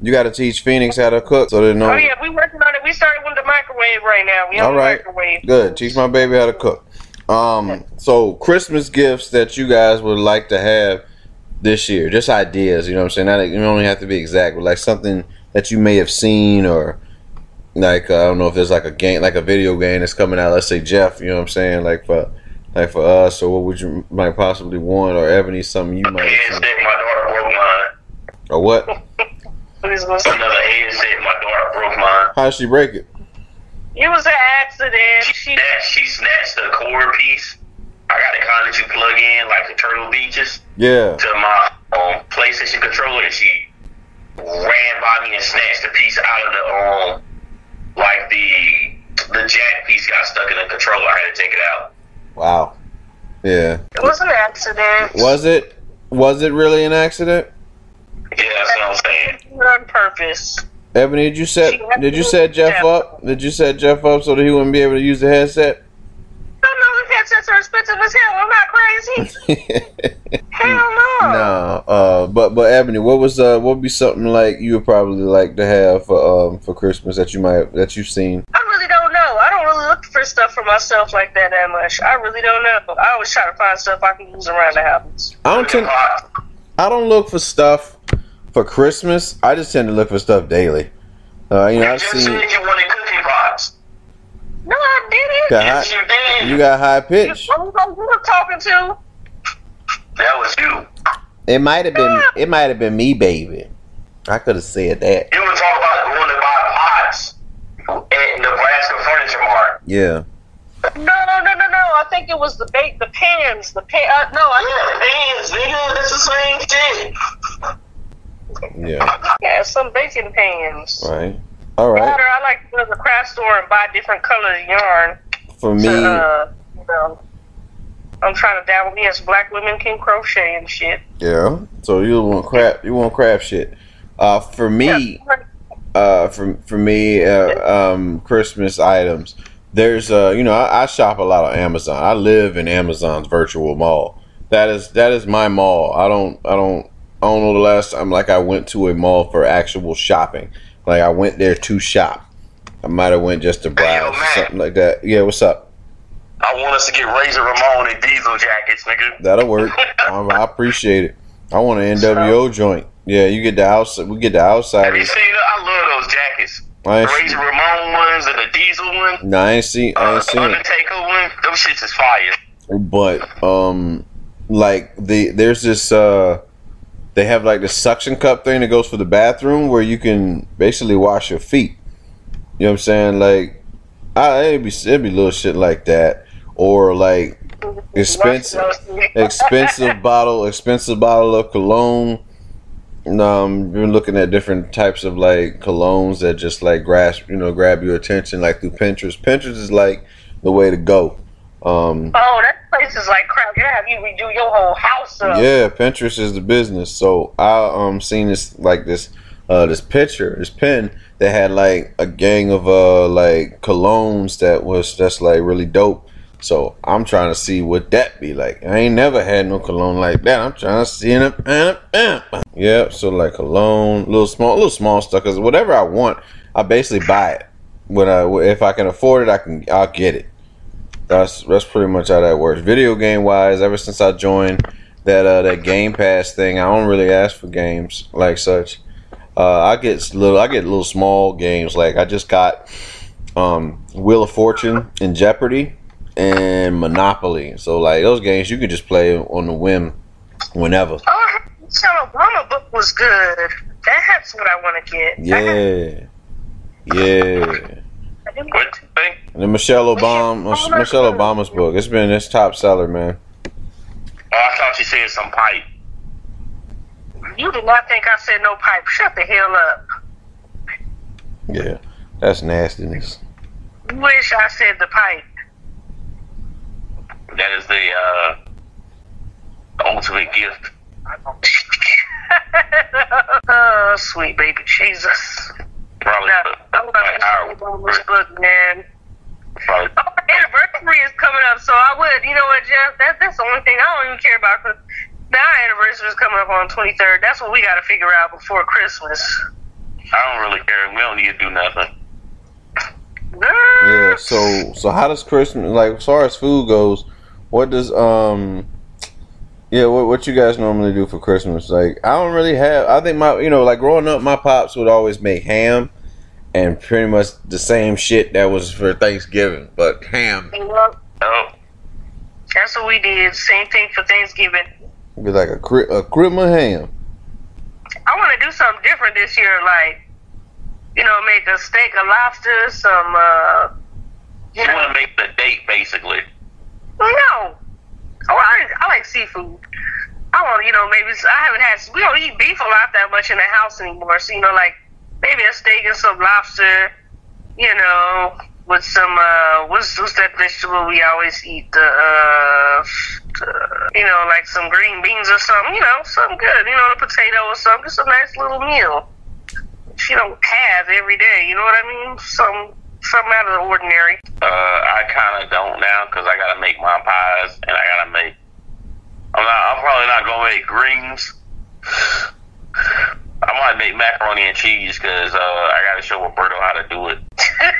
Speaker 3: question.
Speaker 1: you gotta teach Phoenix how to cook so they know.
Speaker 2: Oh yeah, we working on it. We started with the microwave right now. We on
Speaker 1: All
Speaker 2: the
Speaker 1: right.
Speaker 2: microwave.
Speaker 1: Good. Teach my baby how to cook. Um, so Christmas gifts that you guys would like to have this year, just ideas. You know what I'm saying? Not, you don't have to be exact, but like something that you may have seen or like uh, I don't know if there's like a game, like a video game that's coming out. Let's say Jeff, you know what I'm saying? Like for like for us, or what would you might possibly want, or Ebony, something you might,
Speaker 3: Headset, my daughter broke mine.
Speaker 1: or what?
Speaker 2: Who's gonna say-
Speaker 3: Another headset, my daughter broke mine.
Speaker 1: How did she break it?
Speaker 2: It was an accident.
Speaker 3: She
Speaker 2: She
Speaker 3: snatched, she snatched the cord piece. I got the kind that you plug in, like the Turtle Beaches,
Speaker 1: Yeah.
Speaker 3: to my um, PlayStation controller, and she ran by me and snatched the piece out of the um, like the the jack piece got stuck in the controller. I had to take it out.
Speaker 1: Wow. Yeah.
Speaker 2: it was an accident.
Speaker 1: Was it? Was it really an accident?
Speaker 3: Yeah, that's what I'm saying.
Speaker 2: on purpose.
Speaker 1: Ebony, did you set did you set Jeff
Speaker 2: Jeff.
Speaker 1: up? Did you set Jeff up so that he wouldn't be able to use the headset?
Speaker 2: I know the headsets are expensive as hell. I'm not crazy. hell no.
Speaker 1: no. Uh, but but Ebony, what was uh what would be something like you would probably like to have for um for Christmas that you might that you've seen?
Speaker 2: I really don't know. I don't really look for stuff for myself like that that much. I really don't know. I always try to find stuff I can use around the house.
Speaker 1: I don't tend I don't look for stuff for Christmas. I just tend to look for stuff daily. Uh, you know,
Speaker 3: You
Speaker 1: I've
Speaker 3: just
Speaker 1: seen
Speaker 3: said you wanted cookie pots.
Speaker 2: No, I didn't.
Speaker 1: got
Speaker 3: Yes,
Speaker 1: high,
Speaker 3: you did.
Speaker 1: you got high pitch.
Speaker 2: Who who you were talking to?
Speaker 3: that was you.
Speaker 1: It might have been it might have been me, baby. I could have said that.
Speaker 3: You were talking about going to buy pots at Nebraska Furniture Mart.
Speaker 1: Yeah.
Speaker 2: No, no, no, no, no. I think it was the bait, the pans, the pan. Uh, no, I
Speaker 3: Yeah, pans, nigga, that's the same shit.
Speaker 1: Yeah.
Speaker 2: yeah, some baking pans.
Speaker 1: Right. All right.
Speaker 2: I like to go to the craft store and buy different colored yarn.
Speaker 1: For me,
Speaker 2: To, uh, you know, I'm trying to dabble. Yes, black women can crochet and shit.
Speaker 1: yeah. So you want crap? You want crap shit? Uh, for me, uh, for for me, uh, um, Christmas items. There's uh, you know, I, I shop a lot on Amazon. I live in Amazon's virtual mall. That is that is my mall. I don't I don't I don't know the last time like I went to a mall for actual shopping. Like I went there to shop. I might have went just to
Speaker 3: Hey, yo,
Speaker 1: browse something like that. Yeah, what's up?
Speaker 3: I want us to get Razor Ramon and Diesel jackets, nigga.
Speaker 1: That'll work. I, I appreciate it. I want an NWO joint. Yeah, you get the outside. We get the outside.
Speaker 3: Have you seen it? I love those jackets.
Speaker 1: I ain't,
Speaker 3: Razor Ramon ones and the Diesel one.
Speaker 1: no, I ain't seen. I
Speaker 3: Uh,
Speaker 1: ain't
Speaker 3: the
Speaker 1: seen it.
Speaker 3: Undertaker one. Those shits is fire.
Speaker 1: But um, like the there's this uh, they have like the suction cup thing that goes for the bathroom where you can basically wash your feet. You know what I'm saying? Like, I it'd be it'd be little shit like that, or like expensive expensive bottle expensive bottle of cologne um been looking at different types of like colognes that just like grasp you know grab your attention like through pinterest pinterest is like the way to go um
Speaker 2: Oh, that place is like crap. You have you redo your whole house up.
Speaker 1: yeah pinterest is the business so i um seen this like this uh this picture this pen that had like a gang of uh like colognes that was that's like really dope so I'm trying to see what that be like. I ain't never had no cologne like that. I'm trying to see it. Yeah, so like cologne, little small, little small stuff. Cause whatever I want, I basically buy it. When I if I can afford it, I can I'll get it. That's that's pretty much how that works. Video game wise, ever since I joined that uh, that Game Pass thing, I don't really ask for games like such. Uh, I get little, I get little small games. Like I just got um, Wheel of Fortune and Jeopardy and Monopoly. So like those games, you can just play on the whim whenever.
Speaker 2: Oh, Obama book was good. That's what I want to get.
Speaker 1: Yeah, yeah.
Speaker 2: I didn't
Speaker 3: What you?
Speaker 1: And the Michelle Obama, Michelle Obama's book. It's been its top seller, man.
Speaker 3: Oh, I thought you said some pipe.
Speaker 2: You did not think I said no pipe. Shut the hell up.
Speaker 1: Yeah, that's nastiness.
Speaker 2: Wish I said the pipe.
Speaker 3: That is the uh, ultimate gift.
Speaker 2: oh, sweet baby Jesus.
Speaker 3: Probably.
Speaker 2: No, I'm gonna
Speaker 3: our-
Speaker 2: Obama's book, man.
Speaker 3: probably
Speaker 2: Oh, our anniversary is coming up, so I would. You know what, Jeff? That, that's the only thing I don't even care about. Cause now our anniversary is coming up on 23rd. That's what we got to figure out before Christmas.
Speaker 3: I don't really care. We don't need to do nothing.
Speaker 1: Yeah. So so how does Christmas like as far as food goes? What does um yeah what what you guys normally do for Christmas? Like I don't really have. I think my you know like growing up, my pops would always make ham, and pretty much the same shit that was for Thanksgiving, but ham.
Speaker 3: Oh,
Speaker 2: That's what we did. Same thing for Thanksgiving.
Speaker 1: Be like a cri- a Christmas ham.
Speaker 2: I want to do something different this year, like you know, make a steak, a lobster, some. uh
Speaker 3: you want to make the date basically.
Speaker 2: No. Oh, I, I like seafood. I want, you know, maybe I haven't had. We don't eat beef a lot that much in the house anymore. So you know, like maybe a steak and some lobster. You know, with some uh, what's what's that vegetable we always eat? The uh, you know, like some green beans or something. You know, something good. You know, a potato or something. Just a nice little meal. She don't have every day. You know what I mean? Some something out of the ordinary.
Speaker 3: Uh, I kind of don't now because I gotta make my pies and I gotta make. I'm not. I'm probably not gonna make greens. I might make macaroni and cheese because uh, I gotta show Roberto how to do it.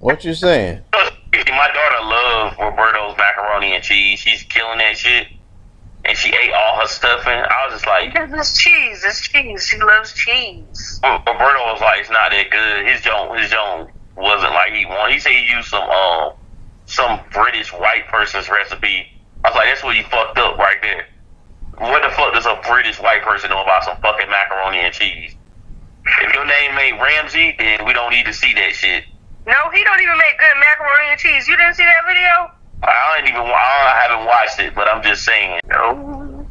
Speaker 1: What you saying?
Speaker 3: My daughter loves Roberto's macaroni and cheese. She's killing that shit, and she ate all her stuffing. I was just like,
Speaker 2: it's cheese. It's cheese. She loves cheese.
Speaker 3: Roberto was like, it's not that good. His joint, his joint wasn't like he wanted. He said he used some um some British white person's recipe. I was like, that's what he fucked up right there. What the fuck does a British white person know about some fucking macaroni and cheese? If your name ain't Ramsey, then we don't need to see that shit.
Speaker 2: No, he don't even make good macaroni and cheese. You didn't see that video?
Speaker 3: I don't even. I haven't watched it, but I'm just saying.
Speaker 2: No.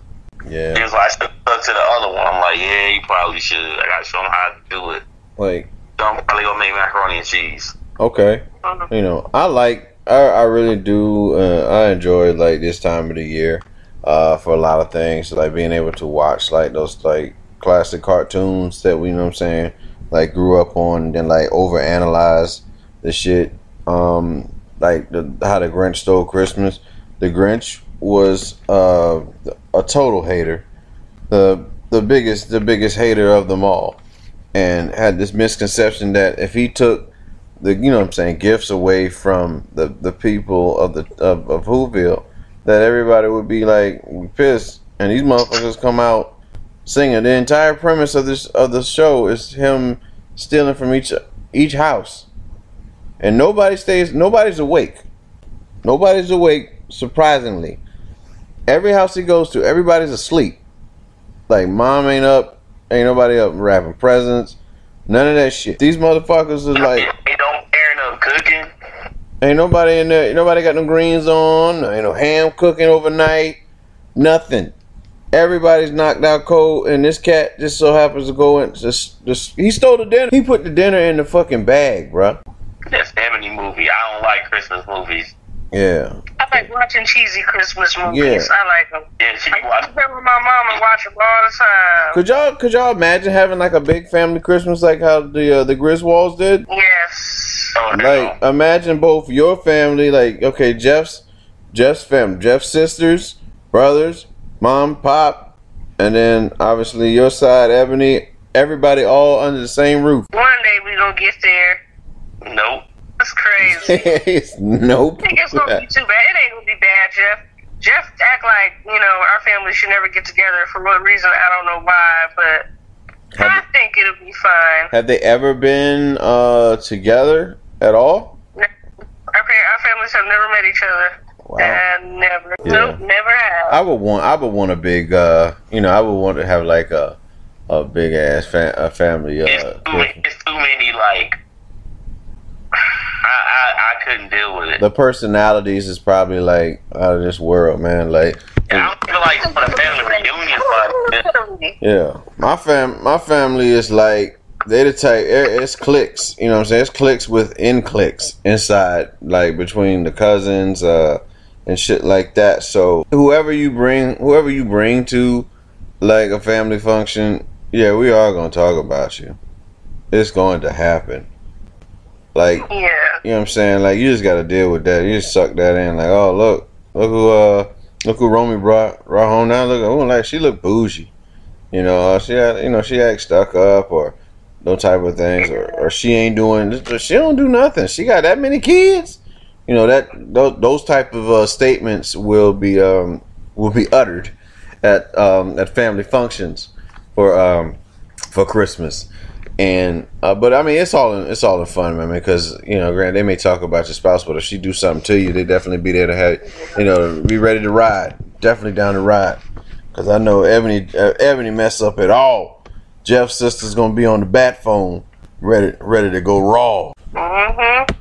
Speaker 1: Yeah,
Speaker 3: He was like stuck to the other one. I'm like, yeah, you probably should. I gotta show him how to do it.
Speaker 1: like
Speaker 3: So I'm probably gonna make macaroni and cheese.
Speaker 1: okay. you know, I like, I, I really do, uh, I enjoy like this time of the year, uh, for a lot of things, like being able to watch like those like classic cartoons that we, you know what I'm saying, like grew up on, and then like overanalyze the shit, um, like the how the Grinch stole Christmas. The Grinch was uh, a total hater, the the biggest the biggest hater of them all, and had this misconception that if he took the you know what I'm saying gifts away from the the people of the of, of Whoville that everybody would be like pissed. And these motherfuckers come out singing. The entire premise of this of the show is him stealing from each each house and nobody stays nobody's awake nobody's awake surprisingly every house he goes to everybody's asleep like mom ain't up ain't nobody up wrapping presents none of that shit these motherfuckers are like
Speaker 3: They don't care enough cooking.
Speaker 1: Ain't nobody in there. Ain't nobody got no greens on. Ain't no ham cooking overnight. Nothing. Everybody's knocked out cold, and this cat just so happens to go in. Just, just he stole the dinner. He put the dinner in the fucking bag, bruh.
Speaker 3: That's Ebony movie. I don't like Christmas movies.
Speaker 1: Yeah,
Speaker 2: I like watching cheesy Christmas movies.
Speaker 1: Yeah.
Speaker 2: I like them.
Speaker 3: Yeah, she
Speaker 2: I
Speaker 3: watch.
Speaker 2: sit with my mom and watch them all the time.
Speaker 1: could y'all could y'all imagine having like a big family Christmas like how the uh, the Griswolds did?
Speaker 2: Yes.
Speaker 3: Oh,
Speaker 1: Like imagine both your family, like okay, Jeff's Jeff's family, Jeff's sisters, brothers, mom, pop, and then obviously your side, Ebony. Everybody all under the same roof.
Speaker 2: One day we gonna get there.
Speaker 3: Nope.
Speaker 2: That's crazy.
Speaker 1: It's- nope.
Speaker 2: I think it's gonna be too bad. It ain't gonna be bad, Jeff. Jeff act like you know our family should never get together for what reason I don't know why, but I think it'll be fine.
Speaker 1: have they ever been uh, together at all?
Speaker 2: Our, pa- our families have never met each other.
Speaker 1: Wow.
Speaker 2: And never.
Speaker 1: Yeah.
Speaker 2: Nope, never have.
Speaker 1: I would want. I would want a big. Uh, you know, I would want to have like a a big ass fa- a family.
Speaker 3: It's
Speaker 1: Uh,
Speaker 3: too, many, it's too many. Like, I, I I couldn't deal with it.
Speaker 1: the personalities is probably like out of this world, man. Like,
Speaker 3: I don't feel like a family reunion, but
Speaker 1: yeah, my fam, my family is like they the type. It's clicks, You know what I'm saying? It's cliques within clicks inside, like between the cousins, uh, and shit like that. So whoever you bring, whoever you bring to like a family function, yeah, we are gonna talk about you. It's going to happen. Like
Speaker 2: Yeah.
Speaker 1: you know what I'm saying? Like you just gotta deal with that. You just suck that in. Like, oh look, look who uh look who Romy brought brought home now. Look, oh like she look bougie. You know, uh, she had you know she act stuck up or those type of things, or, or she ain't doing she don't do nothing. She got that many kids. You know that those, those type of uh, statements will be um will be uttered at um at family functions for um for Christmas. And uh, but I mean, it's all in, it's all in fun, man. Because you know, Grant, they may talk about your spouse, but if she do something to you, they definitely be there to have you know be ready to ride. Definitely down to ride. Because I know Ebony uh, Ebony mess up at all. Jeff's sister's gonna be on the bat phone, ready ready to go raw.
Speaker 2: Mm-hmm.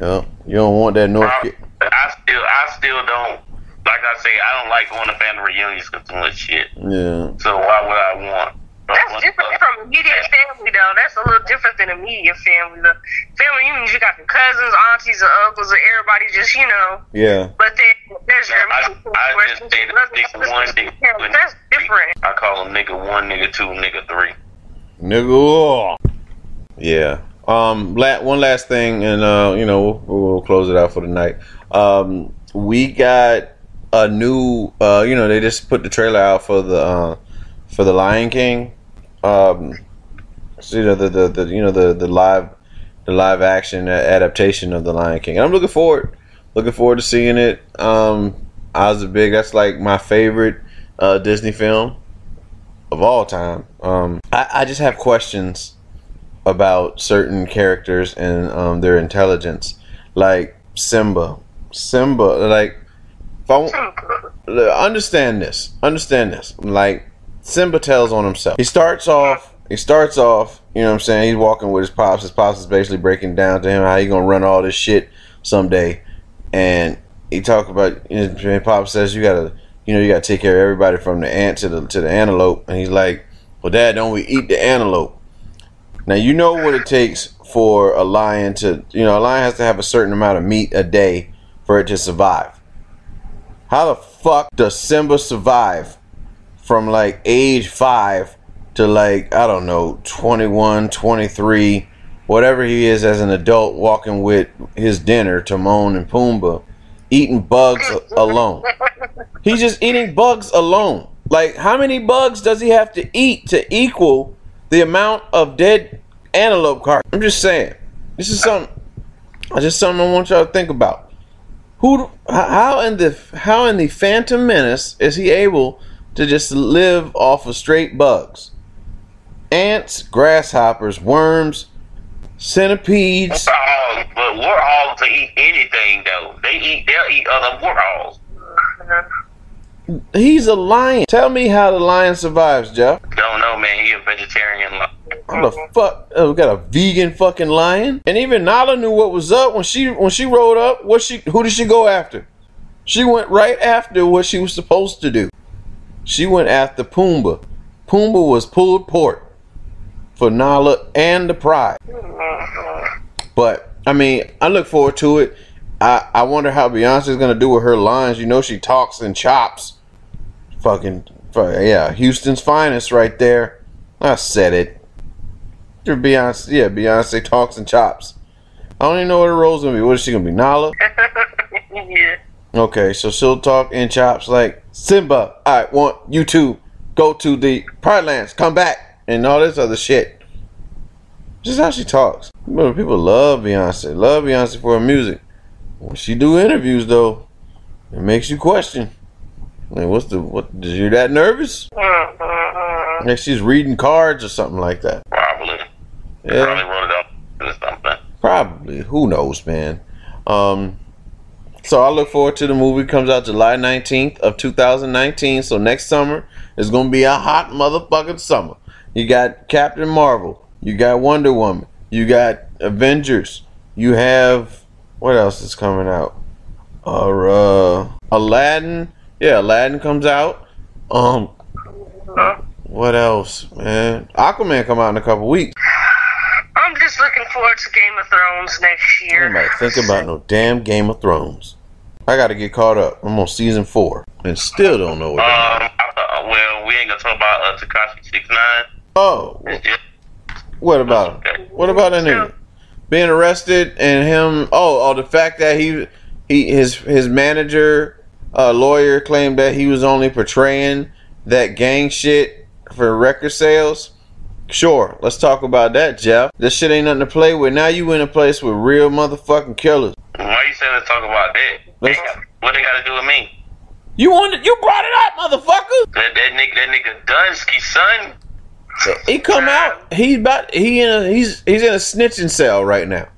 Speaker 1: Yeah, you don't want that North.
Speaker 3: I, I still, I still don't. Like I say, I don't like going to family reunions because too much shit.
Speaker 1: Yeah,
Speaker 3: So why would I want?
Speaker 2: That's different from immediate family, though. That's a little different than immediate family. The family reunions, you got the cousins, aunties, and uncles, and everybody just, you know.
Speaker 1: yeah.
Speaker 2: But then there's your
Speaker 3: I-
Speaker 2: immediate
Speaker 3: I
Speaker 2: where
Speaker 3: just
Speaker 2: it's
Speaker 3: say that nigga one, nigga
Speaker 2: parents.
Speaker 3: two,
Speaker 2: That's different.
Speaker 3: I call them nigga one, nigga two, nigga three.
Speaker 1: Nigga. Yeah. Um. La- one last thing, and uh, you know, we'll, we'll close it out for the night. Um, we got a new. Uh, you know, they just put the trailer out for the uh, for the Lion King. Um, you know the, the the you know the the live the live action adaptation of the Lion King. And I'm looking forward looking forward to seeing it. Um, I was a big. That's like my favorite uh, Disney film of all time. Um, I, I just have questions about certain characters and um, their intelligence, like Simba. Simba, like if I understand this, understand this. Like Simba tells on himself. He starts off. He starts off. You know what I'm saying? He's walking with his pops. His pops is basically breaking down to him how he gonna run all this shit someday, and he talk about. Know, Pop says you gotta, you know, you gotta take care of everybody from the ant to the to the antelope, and he's like, "Well, Dad, don't we eat the antelope?" Now you know what it takes for a lion to, you know, a lion has to have a certain amount of meat a day for it to survive. How the fuck does Simba survive from like age 5 to like I don't know, 21, 23, whatever he is as an adult walking with his dinner Timon and Pumbaa eating bugs alone. He's just eating bugs alone. Like, how many bugs does he have to eat to equal the amount of dead antelope carcass? I'm just saying. This is something. Just something I want y'all to think about. Who? How in the how in the Phantom Menace is he able to just live off of straight bugs? Ants, grasshoppers, worms, centipedes.
Speaker 3: Warthogs, but warthogs to eat anything though. They eat, they'll eat other warthogs.
Speaker 1: He's a lion. Tell me how the lion survives, Jeff.
Speaker 3: Don't know, man. He a vegetarian. Lion.
Speaker 1: How the fuck? Oh, we got a vegan fucking lion, and even Nala knew what was up when she when she rolled up. What she? Who did she go after? She went right after what she was supposed to do. She went after Pumbaa. Pumbaa was pulled pork for Nala and the pride. But I mean, I look forward to it. I I wonder how Beyonce's gonna do with her lines. You know, she talks and chops. Fucking yeah, Houston's finest right there. I said it. Your Beyonce, yeah, Beyonce talks and chops. I don't even know what her role's gonna be. What is she gonna be? Nala?
Speaker 2: yeah.
Speaker 1: Okay, so she'll talk and chops like Simba. I want you to go to the Pride Lands, come back, and all this other shit. Just how she talks. Remember, people love Beyonce, love Beyonce for her music. When she do interviews, though, it makes you question. Like, what's the what? Is you that nervous? Like she's reading cards or something like that.
Speaker 3: Probably.
Speaker 1: Yeah.
Speaker 3: Probably wrote it up or something.
Speaker 1: Probably. Who knows, man? Um, so I look forward to the movie. Comes out July 19th of 2019. So next summer is going to be a hot motherfucking summer. You got Captain Marvel. You got Wonder Woman. You got Avengers. You have what else is coming out? Uh, uh Aladdin. Yeah, Aladdin comes out. Um, what else, man? Aquaman come out in a couple weeks.
Speaker 2: I'm just looking forward to Game of Thrones next year.
Speaker 1: Nobody think about no damn Game of Thrones. I got to get caught up. I'm on season four and still don't know what.
Speaker 3: Um, uh, well, we ain't gonna talk about uh, Tekashi Six Nine.
Speaker 1: oh,
Speaker 3: just
Speaker 1: what about him? What about that nigga being arrested and him? Oh, oh, the fact that he he his his manager uh, lawyer claimed that he was only portraying that gang shit for record sales. Sure, let's talk about that, Jeff. This shit ain't nothing to play with. Now you in a place with real motherfucking killers.
Speaker 3: why you saying let's talk about that?
Speaker 1: Let's-
Speaker 3: They got- what they got to do with me?
Speaker 1: You wanted, you brought it up, motherfucker.
Speaker 3: That that nigga, that nigga Dunsky son.
Speaker 1: He come out. He's about. He in a. He's he's in a snitching cell right now.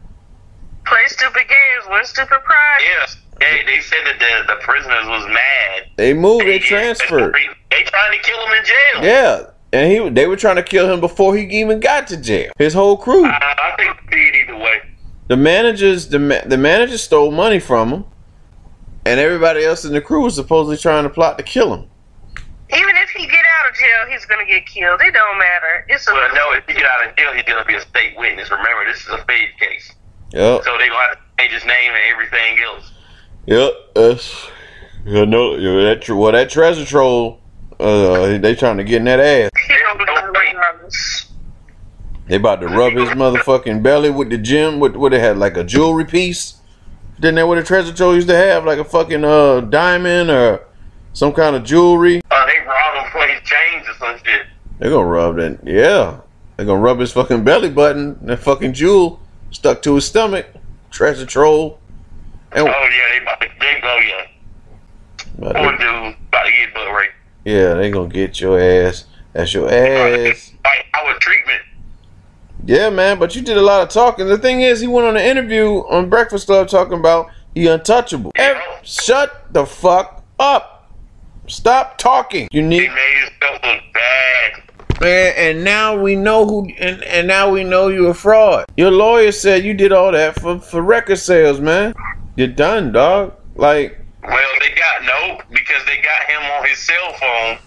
Speaker 2: Play stupid games, win stupid prize.
Speaker 3: Yes. They, they said that the, the prisoners was mad.
Speaker 1: They moved. They transferred.
Speaker 3: They trying to kill him in jail.
Speaker 1: Yeah, and he they were trying to kill him before he even got to jail. His whole crew.
Speaker 3: I, I think they did either way.
Speaker 1: The managers, the ma- the manager stole money from him, and everybody else in the crew was supposedly trying to plot to kill him.
Speaker 2: Even if he get out of jail, he's gonna get killed. It don't matter. It's a
Speaker 3: Well, no, if he get out of jail, he's gonna be a state witness. Remember, this is a fade case,
Speaker 1: Yep,
Speaker 3: so they gonna have to change his name and everything else.
Speaker 1: yep. That's I know yeah, that. tr- Well, that treasure troll. Uh, they trying to get in that ass.
Speaker 2: he don't get out regardless.
Speaker 1: They about to rub his motherfucking belly with the gym. What what they had like a jewelry piece? Didn't that what a treasure troll used to have? Like a fucking uh diamond or some kind of jewelry?
Speaker 3: Uh, they robbed him for his chains or some shit.
Speaker 1: They're gonna rub that. Yeah, they're gonna rub his fucking belly button. That fucking jewel stuck to his stomach. Treasure troll. And
Speaker 3: Oh yeah, they about to, they go yeah.
Speaker 1: but
Speaker 3: Poor dude about to get butt raped.
Speaker 1: Yeah, they gonna get your ass. That's your ass.
Speaker 3: Like our treatment.
Speaker 1: Yeah, man. But you did a lot of talking. The thing is, he went on an interview on Breakfast Club talking about he untouchable. Ev- shut the fuck up. Stop talking. You
Speaker 3: He
Speaker 1: need
Speaker 3: made himself look bad.
Speaker 1: Man, and now we know who, and, and now we know you're a fraud. Your lawyer said you did all that for, for record sales, man. You're done, dog. Like,
Speaker 3: Well, they got no because they got him on his cell phone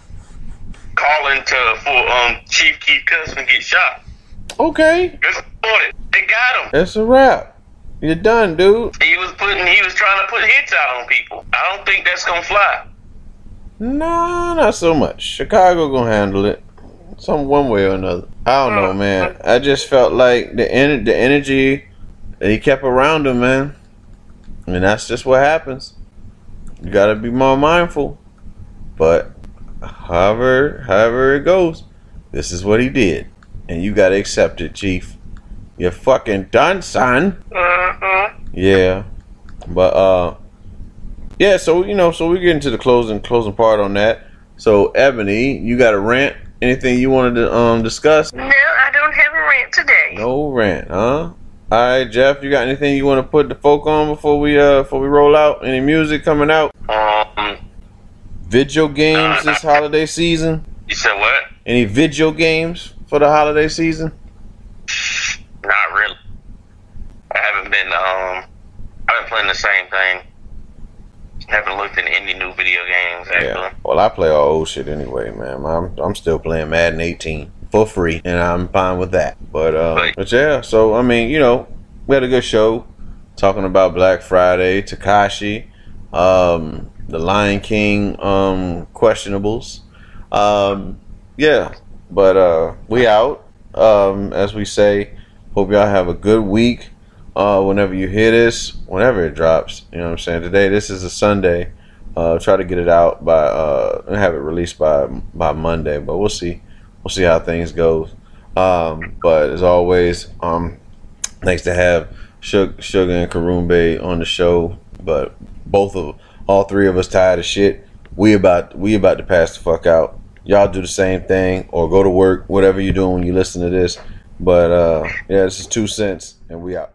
Speaker 3: calling to for um Chief Keef Custom get shot.
Speaker 1: okay,
Speaker 3: Just it. They got him.
Speaker 1: that's a wrap. You're done, dude.
Speaker 3: He was putting he was trying to put hits out on people. I don't think that's gonna fly.
Speaker 1: No, not so much. Chicago gonna handle it, some one way or another. I don't know, man. I just felt like the en- the energy that he kept around him, man. And that's just what happens. You gotta be more mindful. But however, however it goes, this is what he did, and you gotta accept it, Chief. You're fucking done, son.
Speaker 2: Mm-hmm.
Speaker 1: Yeah, but uh, yeah. So you know, so we get into the closing closing part on that. So Ebony, you got a rant? Anything you wanted to um discuss?
Speaker 2: No, I don't have a rant today.
Speaker 1: No rant, huh? All right, Jeff, you got anything you want to put the folk on before we uh before we roll out? Any music coming out?
Speaker 3: Um,
Speaker 1: Video games this holiday season?
Speaker 3: you said what?
Speaker 1: Any video games for the holiday season?
Speaker 3: Not really. I haven't been um I've been playing the same thing. Haven't looked at any new video games actually.
Speaker 1: Yeah. Well, I play all old shit anyway, man. I'm I'm still playing Madden 18 for free, and I'm fine with that. But uh,
Speaker 3: Right.
Speaker 1: but yeah. So I mean, you know, we had a good show talking about Black Friday, Tekashi, um, the Lion King, um, questionables. Um, yeah. But uh, we out. Um, as we say, hope y'all have a good week. Uh, whenever you hear this, whenever it drops, you know what I'm saying. Today, this is a Sunday. Uh, try to get it out by uh, and have it released by by Monday, but we'll see. We'll see how things go. Um, but as always, um, thanks to have Sugar, and Karumbe on the show. But both of all three of us tired of shit. We about we about to pass the fuck out. Y'all do the same thing or go to work, whatever you're doing when you listen to this. But uh, yeah, this is two cents, and we out.